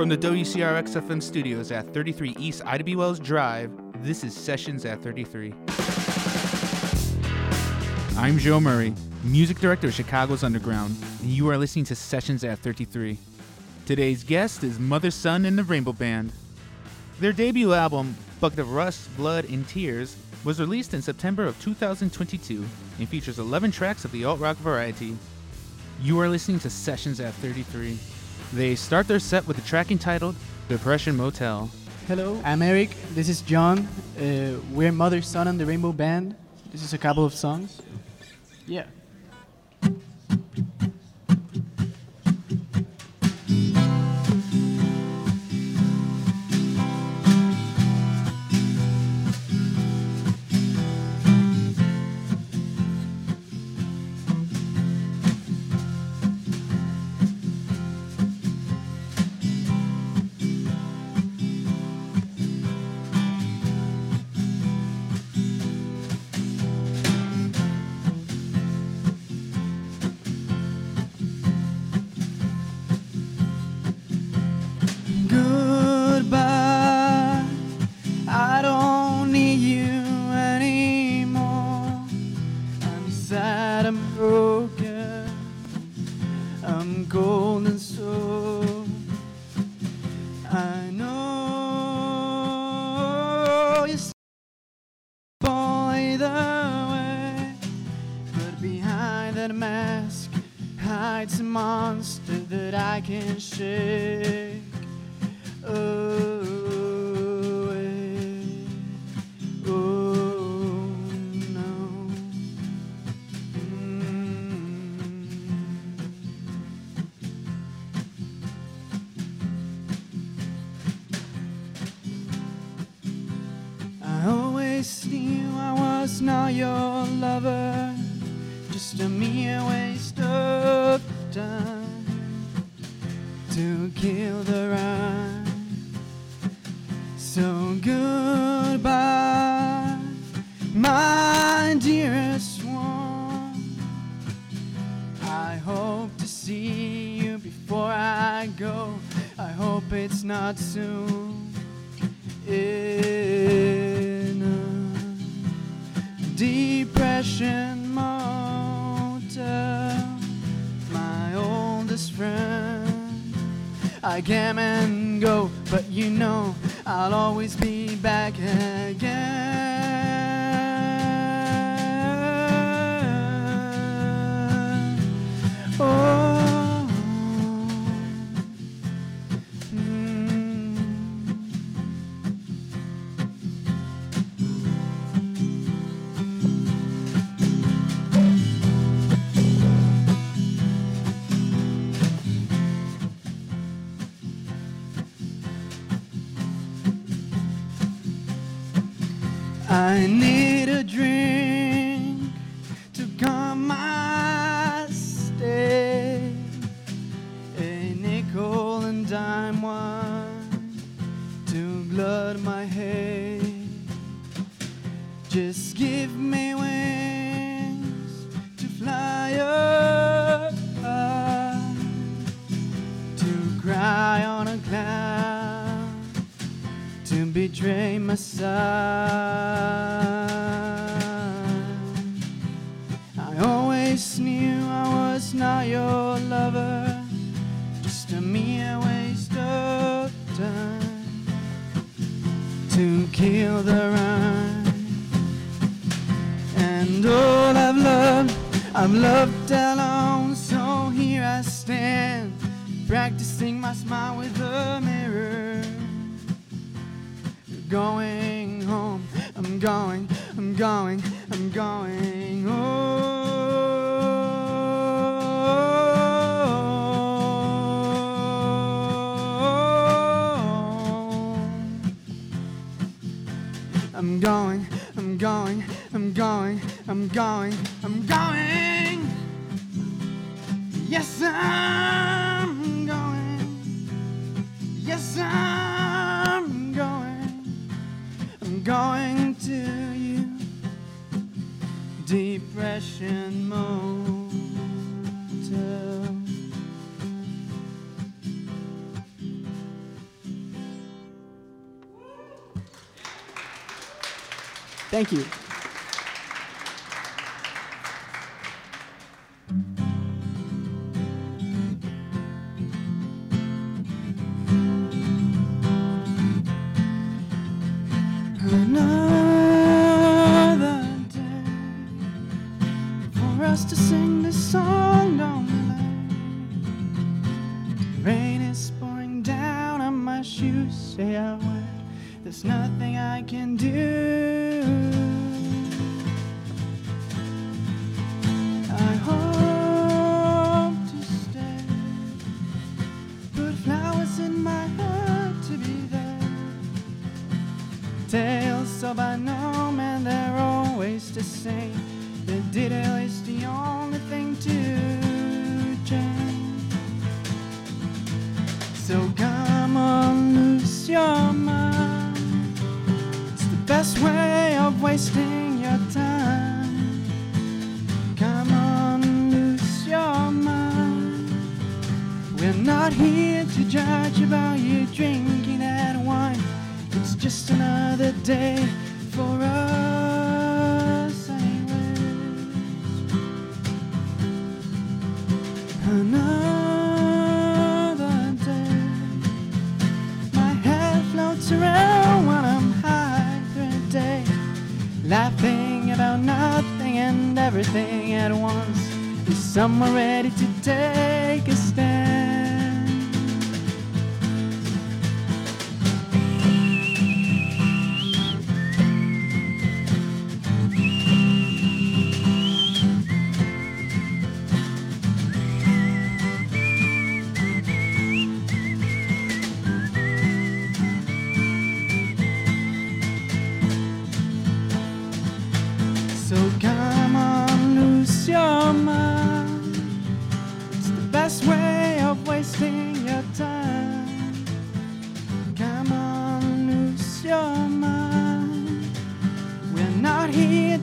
From the WCRX FM studios at 33 East Ida B. Wells Drive, this is Sessions at 33. I'm Joe Murray, music director of Chicago's Underground, and you are listening to Sessions at 33. Today's guest is Mother Sun and the Rainbow Band. Their debut album, Bucket of Rust, Blood, and Tears, was released in September of 2022 and features 11 tracks of the alt rock variety. You are listening to Sessions at 33. They start their set with a track entitled Depression Motel. Hello, I'm Eric. This is John. Uh, we're Mother, Sun, and the Rainbow Band. This is a couple of songs. Yeah. Monster that I can shake away. Oh no. Mm. I always knew I was not your lover, just a mere waste time to kill the rhyme. So goodbye, my dearest one. I hope to see you before I go. I hope it's not soon. In depression my oldest friend. I came and go, but you know I'll always be back again. My side. I always knew I was not your lover, just a mere waste of time to kill the rhyme. And all I've loved, I've loved alone, so here I stand, practicing my smile with a mirror going home. I'm going, I'm going, I'm going home. I'm going, I'm going, I'm going, I'm going, I'm going. Yes, I'm Tales of unknown man, they're always the same. The detail is the only thing to change. So come on, lose your mind. It's the best way of wasting your time. Come on, lose your mind. We're not here to judge about you drinking that wine. It's just another day for us,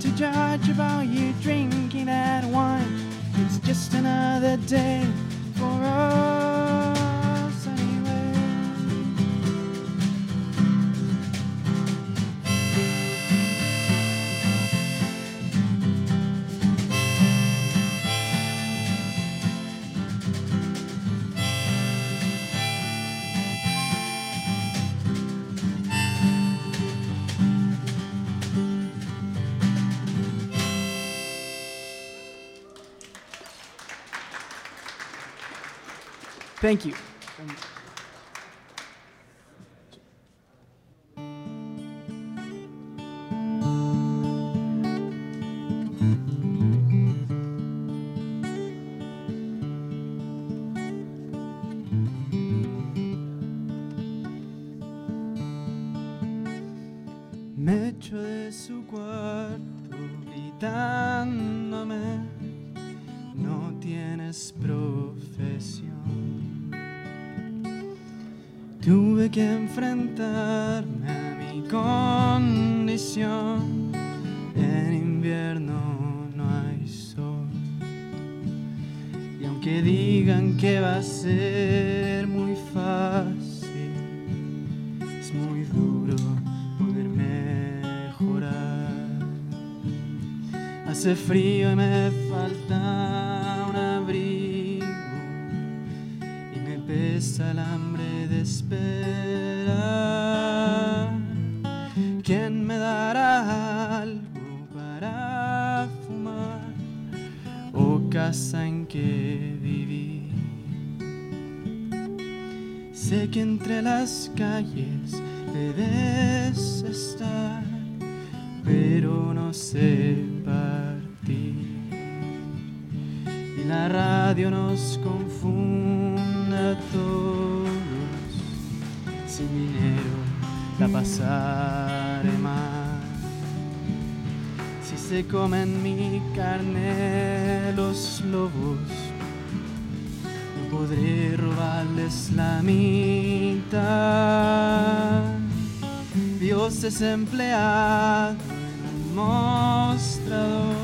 to judge about you drinking that wine. It's just another day for us Thank you. Tuve que enfrentarme a mi condición. En invierno no hay sol. Y aunque digan que va a ser muy fácil, es muy duro poder mejorar. Hace frío y me falta que entre las calles debes estar, pero no sé partir. Y la radio nos confunde a todos. Sin dinero la pasaré mal. Si se comen mi carne los lobos, podré robarles la mitad. Dios es empleado en mostrador,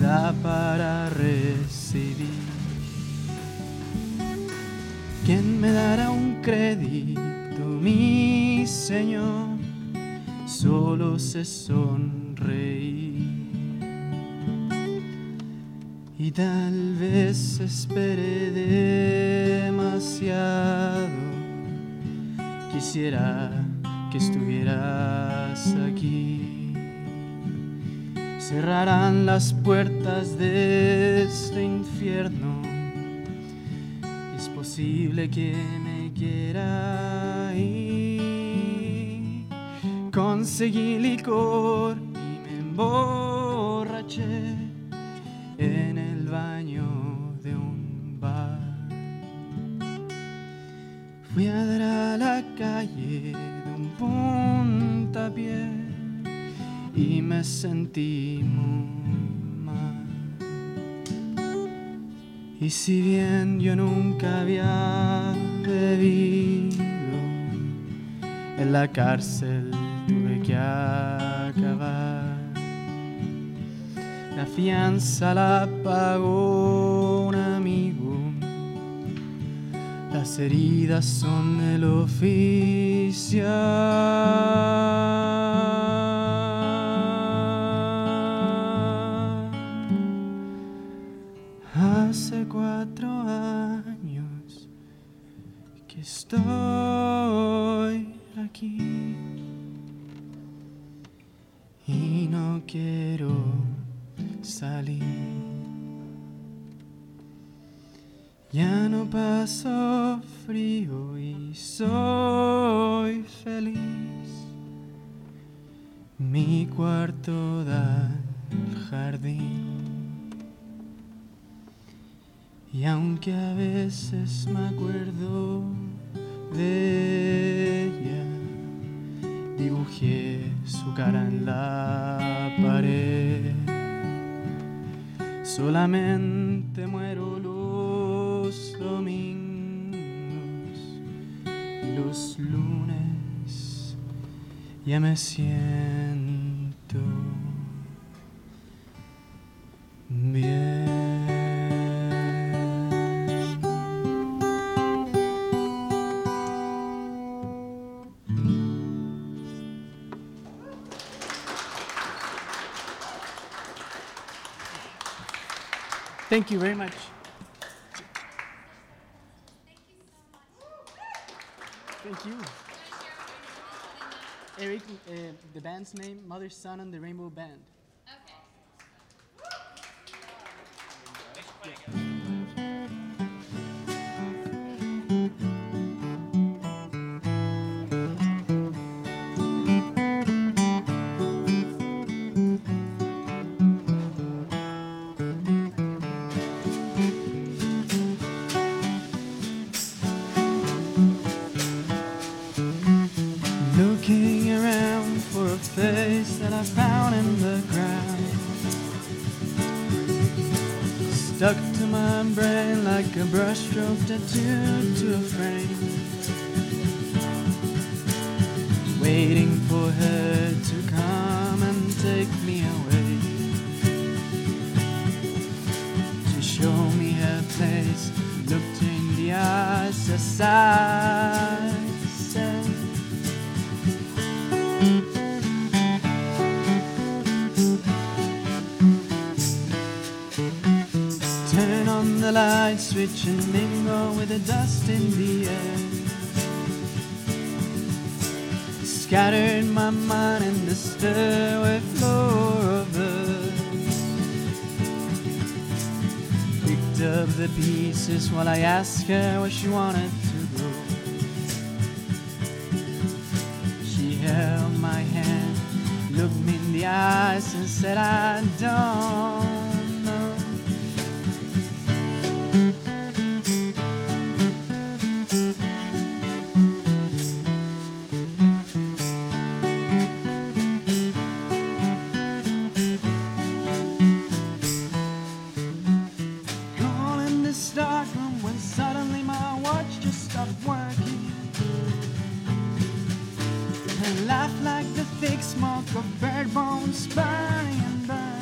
da para recibir. ¿Quién me dará un crédito, mi Señor? solo se sonreír. Tal vez esperé demasiado. Quisiera que estuvieras aquí. Cerrarán las puertas de este infierno. Es posible que me quiera ir. Conseguí licor y me emborraché Fui a dar a la calle de un puntapié y me sentí muy mal. Y si bien yo nunca había bebido, en la cárcel tuve que acabar. La fianza la pagó. Las heridas son el oficio. Hace cuatro años que estoy aquí y no quiero salir. Ya no paso frío y soy feliz. Mi cuarto da al jardín. Y aunque a veces me acuerdo de ella, dibujé su cara en la pared. Solamente muero los domingos y los lunes ya me siento bien. Thank you very much. Thank you. Eric, uh, the band's name, Mother, Sun, and the Rainbow Band. Stuck to my brain like a brushstroke tattooed to a frame. Waiting for her to come and take me away. To show me her place, looked in the eyes as switch and mingle with the dust in the air. Scattered my mind in the stairway floor of earth. Picked up the pieces while I asked her where she wanted to go. She held my hand, looked me in the eyes, and said, I don't when suddenly my watch just stopped working. And laughed like the thick smoke of bird bones burning and burning.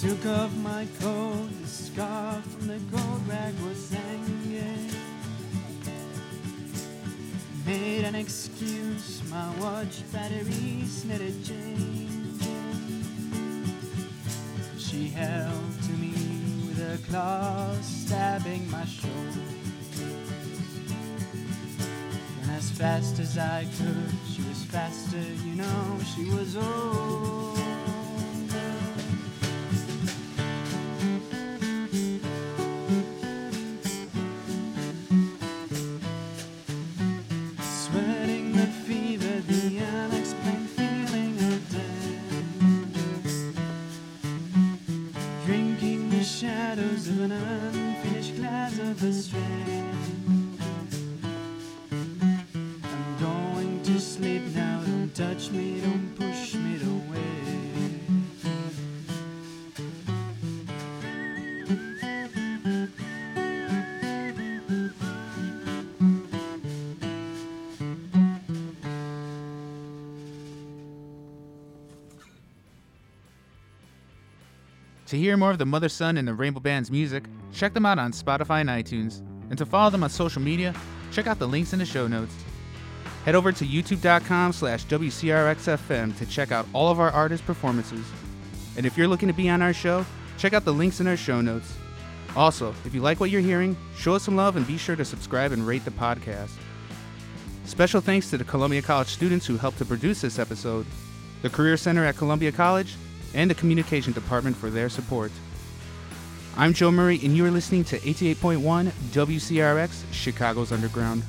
Took off my coat, the scarf from the coat rag was hanging. Made an excuse my watch batteries, knitted jeans. She held to me her claws, stabbing my shoulder. And as fast as I could, she was faster, you know, she was older. I'm going to sleep now, don't touch me, don't push me away. To hear more of the Mother Sun and the Rainbow Band's music, check them out on Spotify and iTunes. And to follow them on social media, check out the links in the show notes. Head over to youtube.com slash WCRXFM to check out all of our artist performances. And if you're looking to be on our show, check out the links in our show notes. Also, if you like what you're hearing, show us some love and be sure to subscribe and rate the podcast. Special thanks to the Columbia College students who helped to produce this episode, the Career Center at Columbia College, and the Communication Department for their support. I'm Joe Murray, and you are listening to 88.1 WCRX, Chicago's Underground.